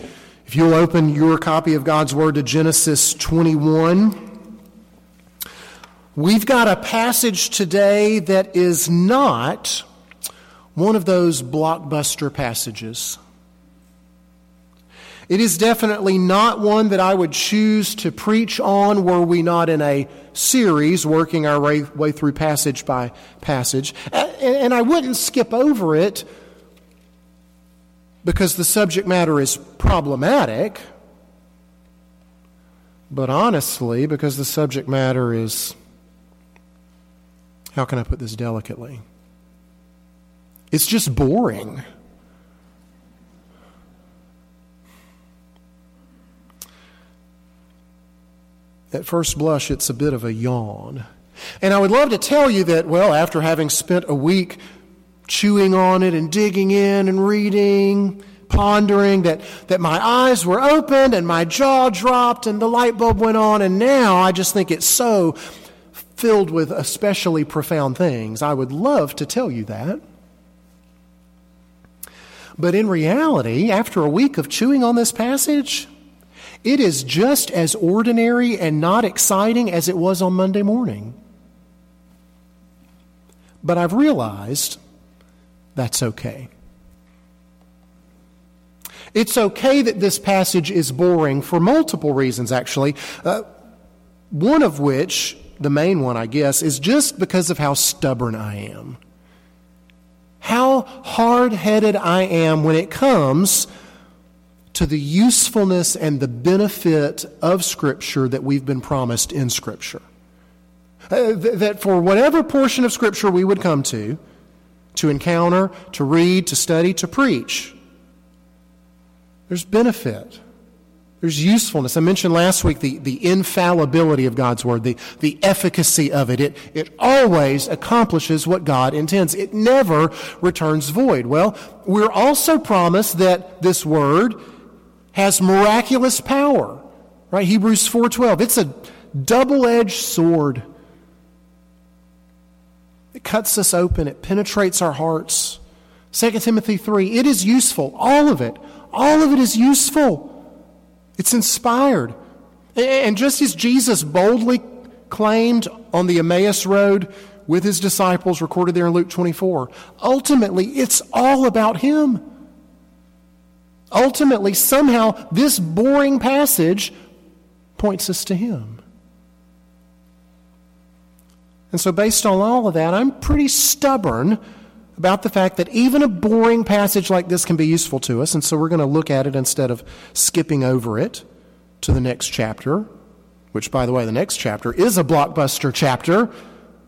If you'll open your copy of God's Word to Genesis 21, we've got a passage today that is not one of those blockbuster passages. It is definitely not one that I would choose to preach on were we not in a series working our way, through passage by passage. And I wouldn't skip over it because the subject matter is problematic, but honestly, because the subject matter is, how can I put this delicately? It's just boring. At first blush, it's a bit of a yawn. And I would love to tell you that, well, after having spent a week chewing on it and digging in and reading, pondering, that, that my eyes were opened and my jaw dropped and the light bulb went on, and now I just think it's so filled with especially profound things. I would love to tell you that. But in reality, after a week of chewing on this passage, it is just as ordinary and not exciting as it was on Monday morning. But I've realized that's okay. It's okay that this passage is boring for multiple reasons, actually. Uh, one of which, the main one, I guess, is just because of how stubborn I am. How hard headed I am when it comes to the usefulness and the benefit of Scripture that we've been promised in Scripture. Uh, th- that for whatever portion of Scripture we would come to, to encounter, to read, to study, to preach, there's benefit. There's usefulness. I mentioned last week the, the infallibility of God's Word, the, the efficacy of it. it. It always accomplishes what God intends. It never returns void. Well, we're also promised that this Word has miraculous power. Right? Hebrews 4.12. It's a double-edged sword. It cuts us open. It penetrates our hearts. 2 Timothy 3. It is useful. All of it. All of it is useful. It's inspired. And just as Jesus boldly claimed on the Emmaus Road with his disciples, recorded there in Luke 24, ultimately it's all about him. Ultimately, somehow, this boring passage points us to him. And so, based on all of that, I'm pretty stubborn about the fact that even a boring passage like this can be useful to us, and so we're going to look at it instead of skipping over it to the next chapter, which, by the way, the next chapter is a blockbuster chapter.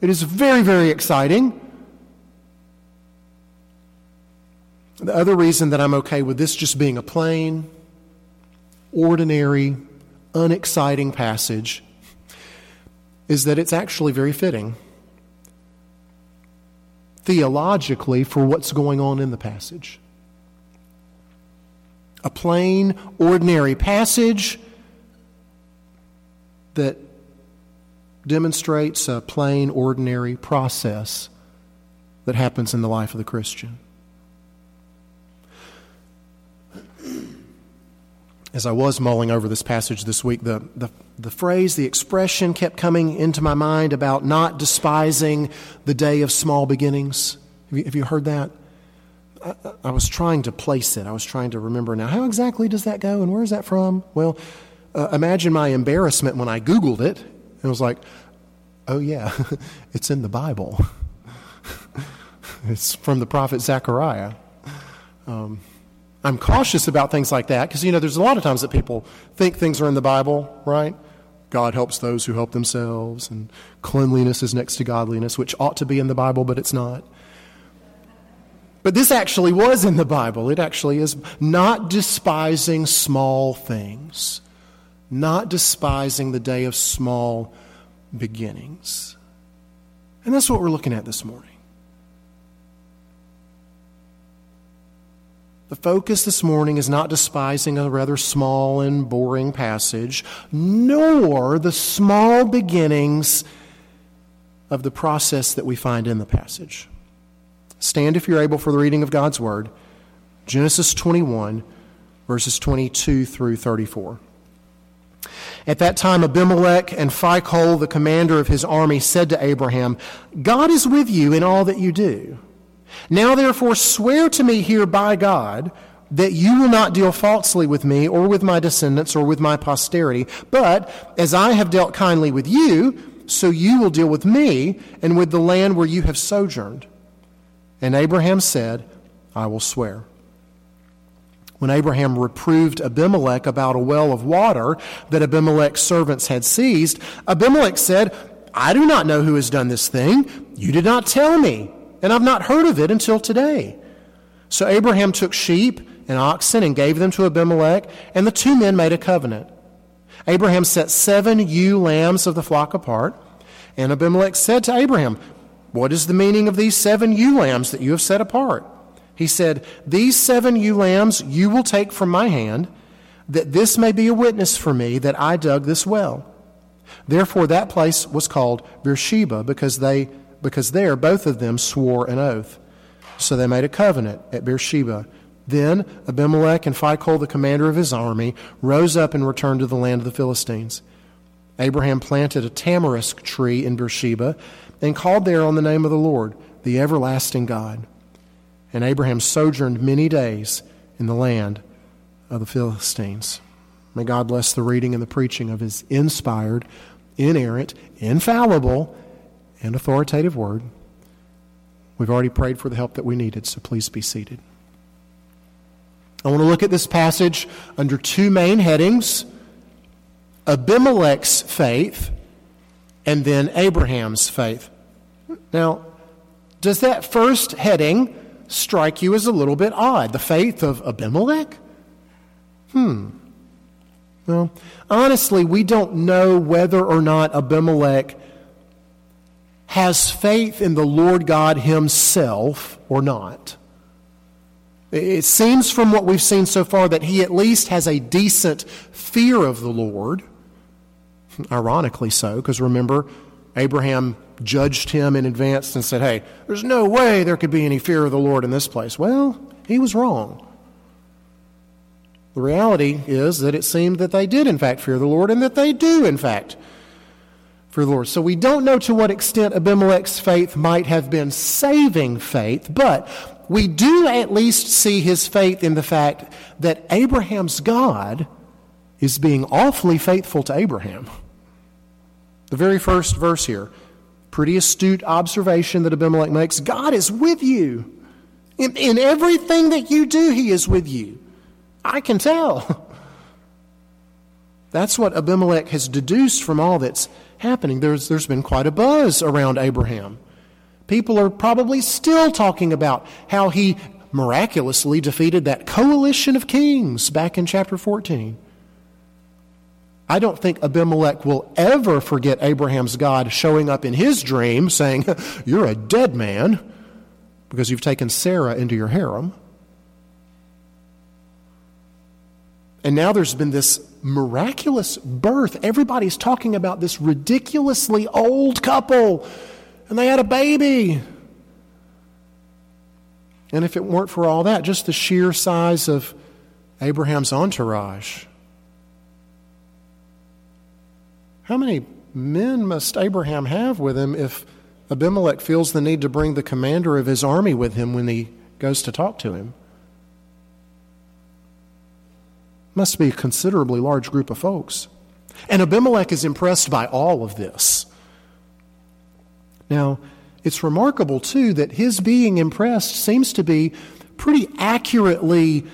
It is very, very exciting. The other reason that I'm okay with this just being a plain, ordinary, unexciting passage is that it's actually very fitting theologically for what's going on in the passage. A plain, ordinary passage that demonstrates a plain, ordinary process that happens in the life of the Christian. As I was mulling over this passage this week, the, the the phrase, the expression kept coming into my mind about not despising the day of small beginnings. Have you, have you heard that? I, I, was trying to place it. I was trying to remember now. How exactly does that go and where is that from? Well, uh, imagine my embarrassment when I Googled it and was like, oh, yeah, it's in the Bible. it's from the prophet Zechariah. Um, I'm cautious about things like that because, you know, there's a lot of times that people think things are in the Bible, right? God helps those who help themselves, and cleanliness is next to godliness, which ought to be in the Bible, but it's not. But this actually was in the Bible. It actually is not despising small things, not despising the day of small beginnings. And that's what we're looking at this morning. The focus this morning is not despising a rather small and boring passage, nor the small beginnings of the process that we find in the passage. Stand if you're able for the reading of God's Word. Genesis 21. Verses 22 through 34. At that time, Abimelech and Phicol, the commander of his army, said to Abraham, God is with you in all that you do. Now therefore swear to me here by God that you will not deal falsely with me or with my descendants or with my posterity, but as I have dealt kindly with you, so you will deal with me and with the land where you have sojourned. And Abraham said, I will swear. When Abraham reproved Abimelech about a well of water that Abimelech's servants had seized, Abimelech said, I do not know who has done this thing. You did not tell me, and I've not heard of it until today. So Abraham took sheep and oxen and gave them to Abimelech, and the two men made a covenant. Abraham set seven ewe lambs of the flock apart, and Abimelech said to Abraham, What is the meaning of these seven ewe lambs that you have set apart? He said, These seven ewe lambs you will take from my hand, that this may be a witness for me that I dug this well. Therefore, that place was called Beersheba, because, they, because there both of them swore an oath. So they made a covenant at Beersheba. Then Abimelech and Phicol, the commander of his army, rose up and returned to the land of the Philistines. Abraham planted a tamarisk tree in Beersheba and called there on the name of the Lord, the everlasting God. And Abraham sojourned many days in the land of the Philistines. May God bless the reading and the preaching of his inspired, inerrant, infallible, and authoritative word. We've already prayed for the help that we needed, so please be seated. I want to look at this passage under two main headings Abimelech's faith and then Abraham's faith. Now, does that first heading strike you as a little bit odd. The faith of Abimelech? Hmm. Well, honestly, we don't know whether or not Abimelech has faith in the Lord God Himself or not. It seems from what we've seen so far that he at least has a decent fear of the Lord. Ironically so, because remember, Abraham judged him in advance and said, Hey, there's no way there could be any fear of the Lord in this place. Well, he was wrong. The reality is that it seemed that they did, in fact, fear the Lord and that they do, in fact, fear the Lord. So we don't know to what extent Abimelech's faith might have been saving faith, but we do at least see his faith in the fact that Abraham's God is being awfully faithful to Abraham. The very first verse here Pretty astute observation that Abimelech makes. God is with you. In, in everything that you do, He is with you. I can tell. That's what Abimelech has deduced from all that's happening. There's, there's been quite a buzz around Abraham. People are probably still talking about how he miraculously defeated that coalition of kings back in chapter 14. I don't think Abimelech will ever forget Abraham's God showing up in his dream saying, You're a dead man because you've taken Sarah into your harem. And now there's been this miraculous birth. Everybody's talking about this ridiculously old couple, and they had a baby. And if it weren't for all that, just the sheer size of Abraham's entourage, How many men must Abraham have with him if Abimelech feels the need to bring the commander of his army with him when he goes to talk to him? Must be a considerably large group of folks. And Abimelech is impressed by all of this. Now, it's remarkable, too, that his being impressed seems to be pretty accurately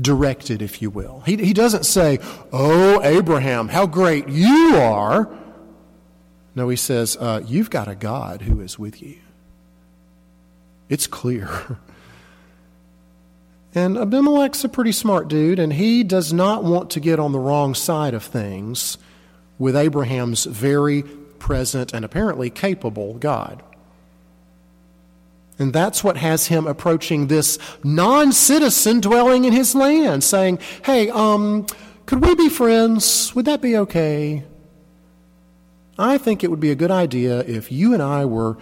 directed, if you will. He, he doesn't say, Oh, Abraham, how great you are. No, he says, uh, You've got a God who is with you. It's clear. And Abimelech's a pretty smart dude, and he does not want to get on the wrong side of things with Abraham's very present and apparently capable God. And that's what has him approaching this non citizen dwelling in his land, saying, Hey, um, could we be friends? Would that be okay? I think it would be a good idea if you and I were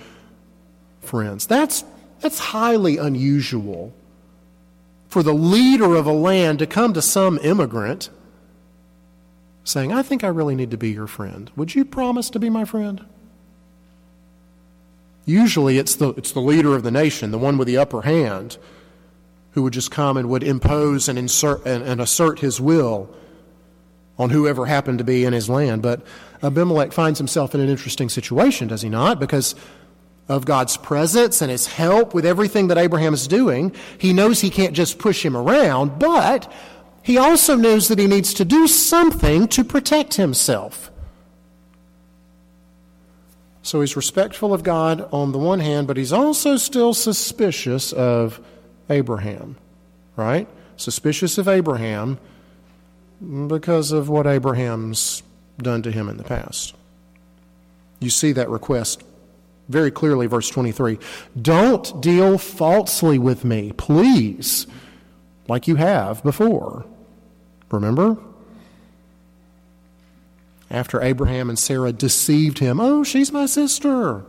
friends. That's, that's highly unusual for the leader of a land to come to some immigrant saying, I think I really need to be your friend. Would you promise to be my friend? Usually it's the, it's the leader of the nation, the one with the upper hand, who would just come and would impose and, insert, and, and assert his will on whoever happened to be in his land. But Abimelech finds himself in an interesting situation, does he not? Because of God's presence and his help with everything that Abraham is doing, he knows he can't just push him around, but he also knows that he needs to do something to protect himself. So he's respectful of God on the one hand, but he's also still suspicious of Abraham, right? Suspicious of Abraham because of what Abraham's done to him in the past. You see that request very clearly, verse 23. Don't deal falsely with me, please, like you have before. Remember? After Abraham and Sarah deceived him, oh, she's my sister.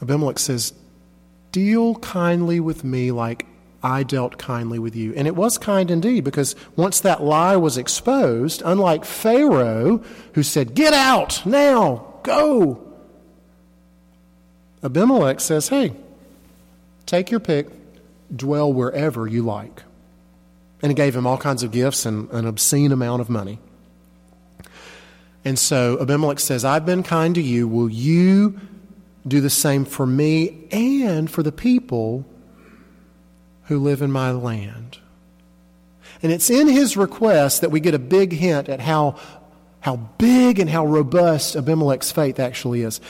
Abimelech says, Deal kindly with me like I dealt kindly with you. And it was kind indeed, because once that lie was exposed, unlike Pharaoh, who said, Get out now, go, Abimelech says, Hey, take your pick, dwell wherever you like. And he gave him all kinds of gifts and an obscene amount of money. And so Abimelech says, I've been kind to you. Will you do the same for me and for the people who live in my land. And it's in his request that we get a big hint at how, how big and how robust Abimelech's faith actually is.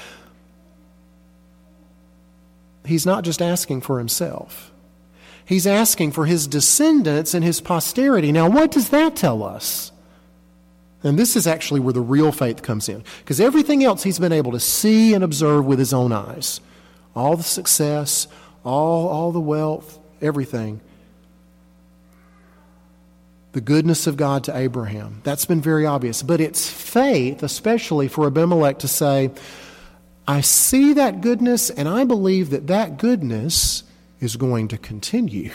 He's not just asking for himself. He's asking for his descendants and his posterity. Now, what does that tell us? And this is actually where the real faith comes in. Because everything else he's been able to see and observe with his own eyes all the success, all, all the wealth, everything. The goodness of God to Abraham. That's been very obvious. But it's faith, especially for Abimelech, to say, I see that goodness and I believe that that goodness is going to continue.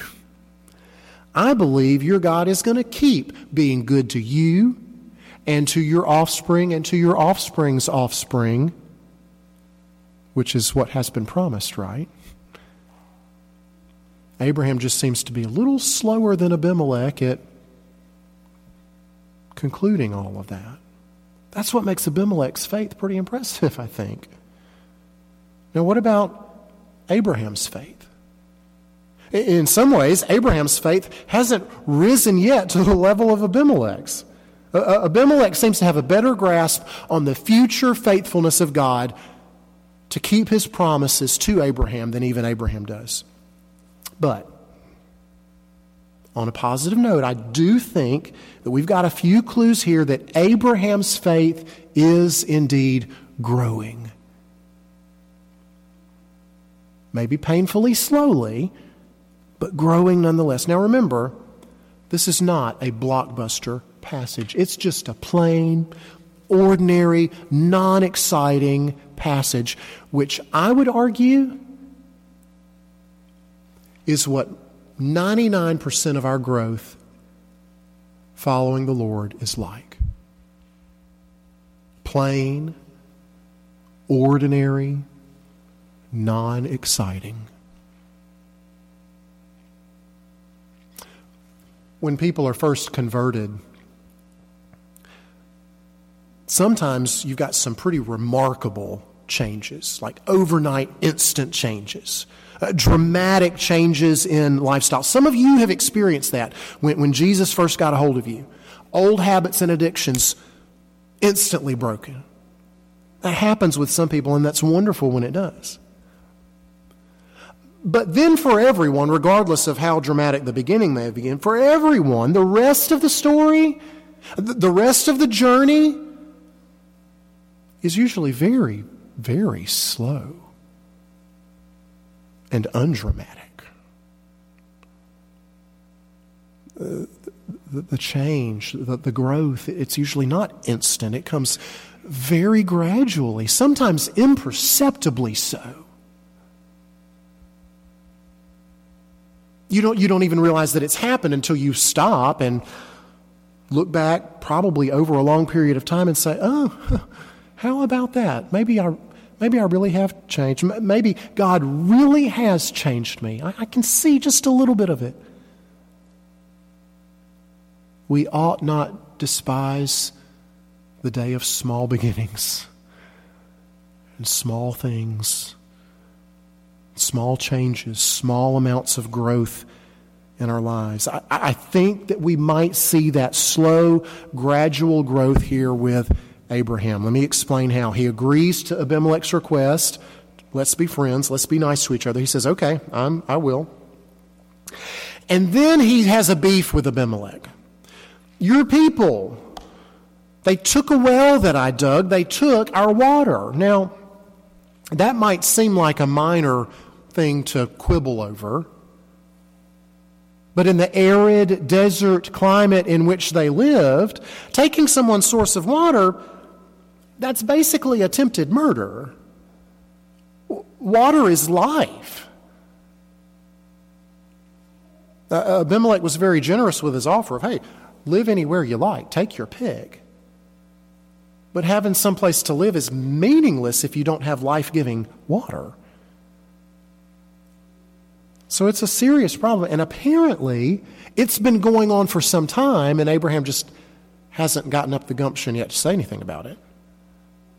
I believe your God is going to keep being good to you and to your offspring and to your offspring's offspring, which is what has been promised, right? Abraham just seems to be a little slower than Abimelech at concluding all of that. That's what makes Abimelech's faith pretty impressive, I think. Now, what about Abraham's faith? In some ways, Abraham's faith hasn't risen yet to the level of Abimelech's. Abimelech seems to have a better grasp on the future faithfulness of God to keep his promises to Abraham than even Abraham does. But on a positive note, I do think that we've got a few clues here that Abraham's faith is indeed growing. Maybe painfully slowly, but growing nonetheless. Now remember, this is not a blockbuster passage. It's just a plain, ordinary, non exciting passage, which I would argue is what 99% of our growth following the Lord is like. Plain, ordinary, non exciting. When people are first converted, sometimes you've got some pretty remarkable changes, like overnight instant changes. Uh, dramatic changes in lifestyle. Some of you have experienced that when, when Jesus first got a hold of you. Old habits and addictions instantly broken. That happens with some people, and that's wonderful when it does. But then, for everyone, regardless of how dramatic the beginning may have been, for everyone, the rest of the story, the rest of the journey, is usually very, very slow and undramatic. Uh, the, change, the, the growth, it's usually not instant. It comes very gradually, sometimes imperceptibly so. You don't, you don't even realize that it's happened until you stop and look back, probably over a long period of time, and say, oh, how about that? Maybe I, maybe I really have changed. Maybe God really has changed me. I, I can see just a little bit of it. We ought not despise the day of small beginnings and small things, small changes, small amounts of growth in our lives. I, I, think that we might see that slow, gradual growth here with Abraham. Let me explain how. He agrees to Abimelech's request. Let's be friends. Let's be nice to each other. He says, Okay, I'm, I will. And then he has a beef with Abimelech. Your people, they took a well that I dug, they took our water. Now, that might seem like a minor thing to quibble over. But in the arid desert climate in which they lived, taking someone's source of water, that's basically attempted murder. Water is life. Uh, Abimelech was very generous with his offer of, hey, live anywhere you like, take your pick. But having some place to live is meaningless if you don't have life giving water. So it's a serious problem. And apparently, it's been going on for some time, and Abraham just hasn't gotten up the gumption yet to say anything about it.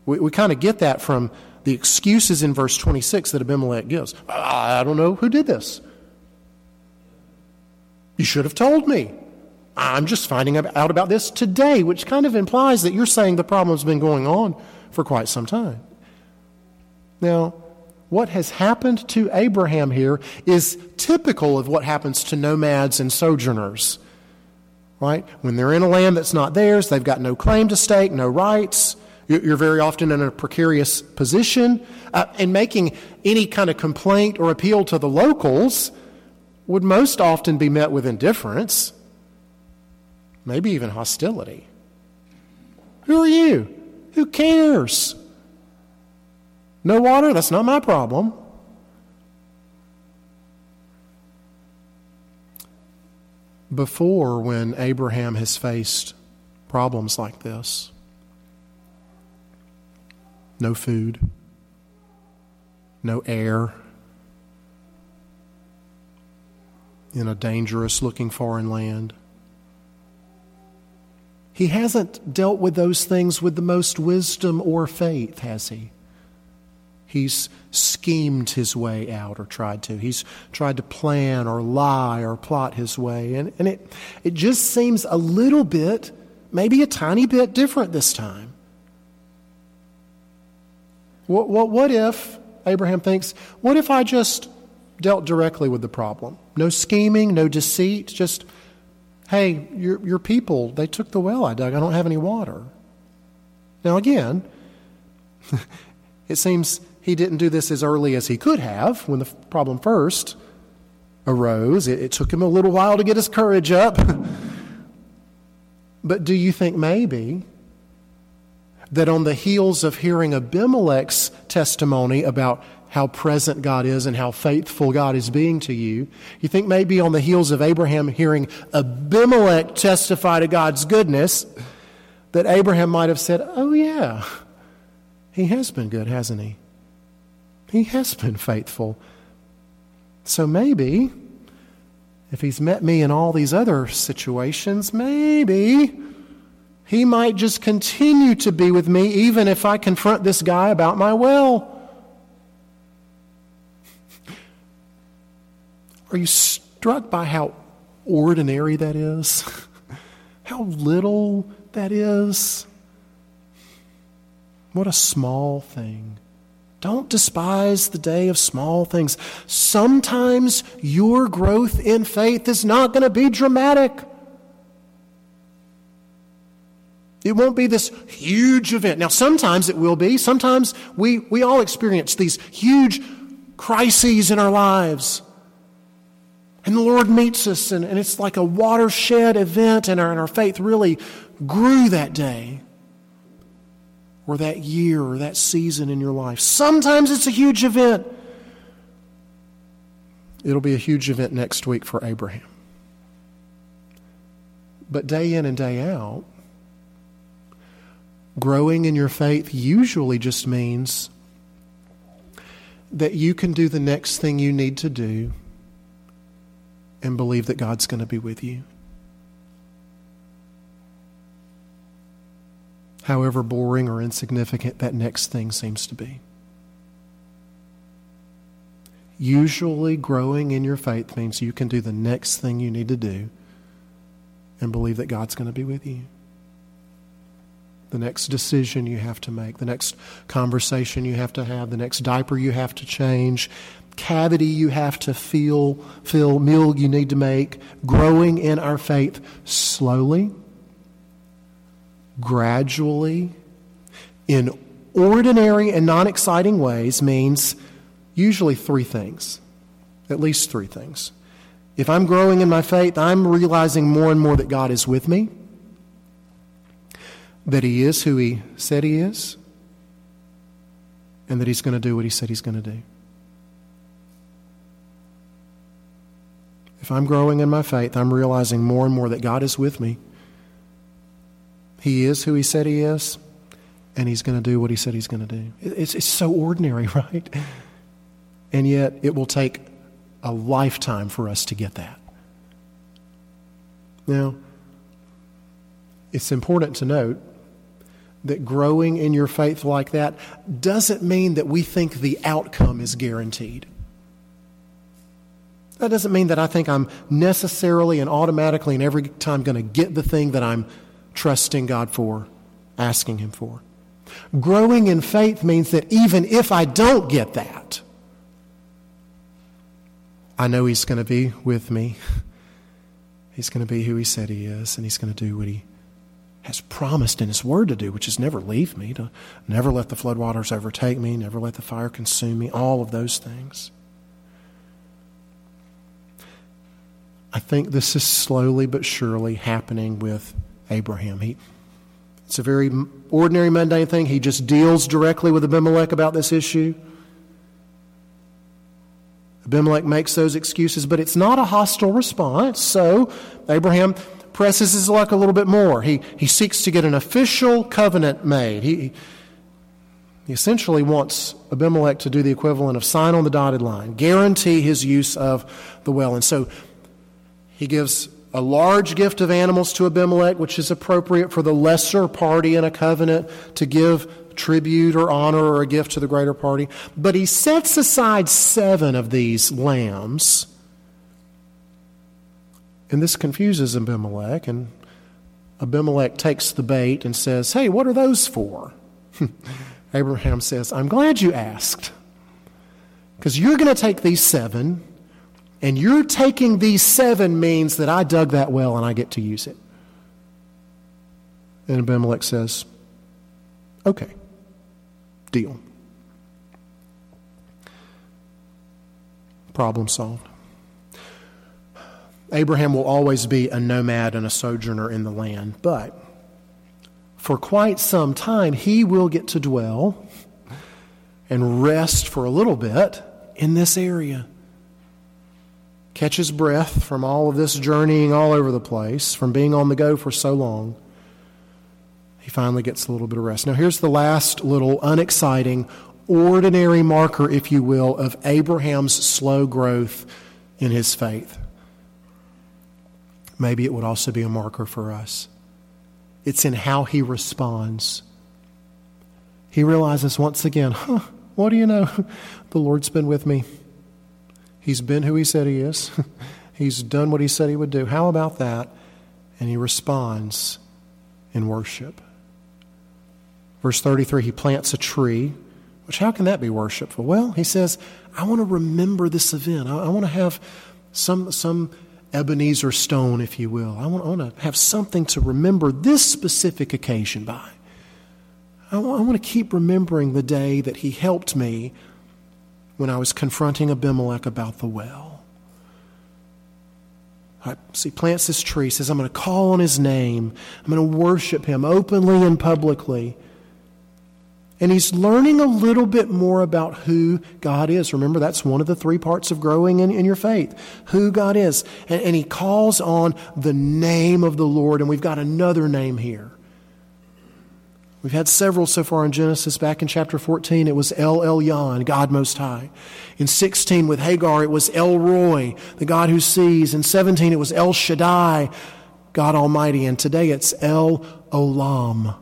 We, we kind of get that from the excuses in verse 26 that Abimelech gives. I don't know who did this. You should have told me. I'm just finding out about this today, which kind of implies that you're saying the problem's been going on for quite some time. Now, what has happened to Abraham here is typical of what happens to nomads and sojourners. Right? When they're in a land that's not theirs, they've got no claim to stake, no rights. You're very often in a precarious position. Uh, and making any kind of complaint or appeal to the locals would most often be met with indifference maybe even hostility. Who are you? Who cares? No water? That's not my problem. Before, when Abraham has faced problems like this, no food, no heir, in a dangerous looking foreign land he hasn't dealt with those things with the most wisdom or faith, has he? He's schemed his way out or tried to. He's tried to plan or lie or plot his way. And, and it, it just seems a little bit, maybe a tiny bit different this time. What, what, what if, Abraham thinks, what if I just dealt directly with the problem? No scheming, no deceit, just Hey, your, your people, they took the well I dug. I don't have any water. Now, again, it seems he didn't do this as early as he could have when the problem first arose. It, it took him a little while to get his courage up. but do you think maybe that on the heels of hearing Abimelech's testimony about how present God is and how faithful God is being to you. You think maybe on the heels of Abraham hearing Abimelech testify to God's goodness, that Abraham might have said, Oh, yeah, he has been good, hasn't he? He has been faithful. So maybe, if he's met me in all these other situations, maybe he might just continue to be with me even if I confront this guy about my well. Are you struck by how ordinary that is? how little that is? What a small thing. Don't despise the day of small things. Sometimes your growth in faith is not going to be dramatic. It won't be this huge event. Now, sometimes it will be. Sometimes we, we all experience these huge crises in our lives. And the Lord meets us, and, and it's like a watershed event, and our, and our faith really grew that day or that year or that season in your life. Sometimes it's a huge event. It'll be a huge event next week for Abraham. But day in and day out, growing in your faith usually just means that you can do the next thing you need to do and believe that God's going to be with you. However boring or insignificant that next thing seems to be. Usually, growing in your faith means you can do the next thing you need to do and believe that God's going to be with you. The next decision you have to make, the next conversation you have to have, the next diaper you have to change, cavity you have to feel, fill, meal you need to make, growing in our faith slowly, gradually, in ordinary and non exciting ways means usually three things, at least three things. If I'm growing in my faith, I'm realizing more and more that God is with me, that He is who He said He is, and that He's going to do what He said He's going to do. If I'm growing in my faith, I'm realizing more and more that God is with me. He is who He said He is, and He's going to do what He said He's going to do. It's, it's so ordinary, right? And yet, it will take a lifetime for us to get that. Now, it's important to note that growing in your faith like that doesn't mean that we think the outcome is guaranteed. That doesn't mean that I think I'm necessarily and automatically and every time going to get the thing that I'm trusting God for, asking Him for. Growing in faith means that even if I don't get that, I know He's going to be with me. He's going to be who He said He is, and He's going to do what He has promised in His Word to do, which is never leave me, to never let the floodwaters overtake me, never let the fire consume me, all of those things. I think this is slowly but surely happening with Abraham. He, it's a very ordinary, mundane thing. He just deals directly with Abimelech about this issue. Abimelech makes those excuses, but it's not a hostile response. So Abraham presses his luck a little bit more. He, he seeks to get an official covenant made. He, he essentially wants Abimelech to do the equivalent of sign on the dotted line, guarantee his use of the well. And so he gives a large gift of animals to Abimelech, which is appropriate for the lesser party in a covenant to give tribute or honor or a gift to the greater party. But he sets aside seven of these lambs. And this confuses Abimelech. And Abimelech takes the bait and says, Hey, what are those for? Abraham says, I'm glad you asked. Because you're going to take these seven, and you're taking these seven means that I dug that well and I get to use it. And Abimelech says, Okay deal. Problem solved. Abraham will always be a nomad and a sojourner in the land, but for quite some time he will get to dwell and rest for a little bit in this area. Catch his breath from all of this journeying all over the place, from being on the go for so long he finally gets a little bit of rest. Now, here's the last little unexciting, ordinary marker, if you will, of Abraham's slow growth in his faith. Maybe it would also be a marker for us. It's in how he responds. He realizes once again, huh, what do you know? The Lord's been with me. He's been who he said he is. He's done what he said he would do. How about that? And he responds in worship. Verse 33, he plants a tree, which how can that be worshipful? Well, he says, I want to remember this event. I, I want to have some, some Ebenezer stone, if you will. I want, I want to have something to remember this specific occasion by. I want, I want to keep remembering the day that he helped me when I was confronting Abimelech about the well. So he plants this tree, says, I'm going to call on his name. I'm going to worship him openly and publicly. And he's learning a little bit more about who God is. Remember, that's one of the three parts of growing in, in your faith who God is. And, and he calls on the name of the Lord, and we've got another name here. We've had several so far in Genesis. Back in chapter 14, it was El Elyon, God Most High. In 16, with Hagar, it was El Roi, the God who sees. In 17, it was El Shaddai, God Almighty. And today it's El Olam,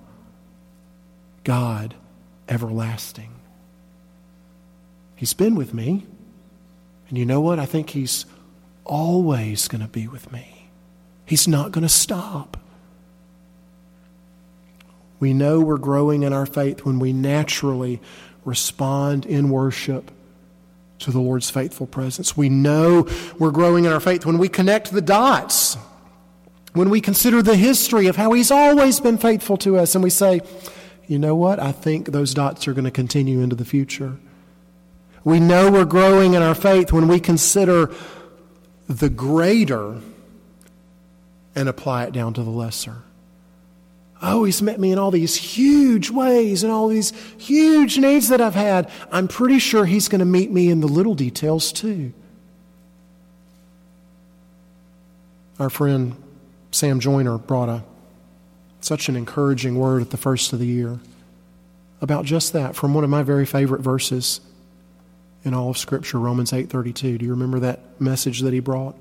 God everlasting. He's been with me. And you know what? I think He's always going to be with me. He's not going to stop. We know we're growing in our faith when we naturally respond in worship to the Lord's faithful presence. We know we're growing in our faith when we connect the dots, when we consider the history of how He's always been faithful to us, and we say, you know what? I think those dots are going to continue into the future. We know we're growing in our faith when we consider the greater and apply it down to the lesser. Oh, he's met me in all these huge ways and all these huge needs that I've had. I'm pretty sure he's going to meet me in the little details too. Our friend Sam Joyner brought a such an encouraging word at the first of the year. About just that from one of my very favorite verses in all of scripture Romans 8:32 do you remember that message that he brought?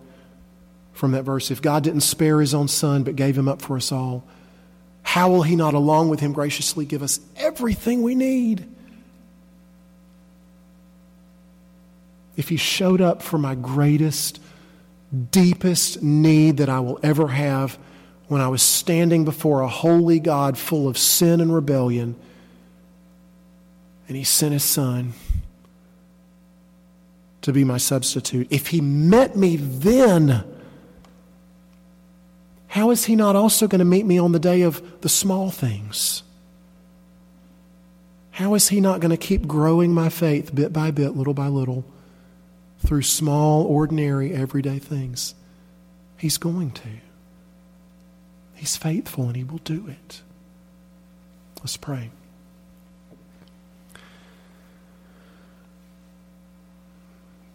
From that verse if God didn't spare his own son but gave him up for us all how will He not, along with Him, graciously give us everything we need? If He showed up for my greatest, deepest need that I will ever have when I was standing before a holy God full of sin and rebellion, and He sent His Son to be my substitute, if He met me then, how is He not also going to meet me on the day of the small things? How is He not going to keep growing my faith bit by bit, little by little, through small, ordinary, everyday things? He's going to. He's faithful and He will do it. Let's pray.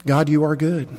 God, you are good.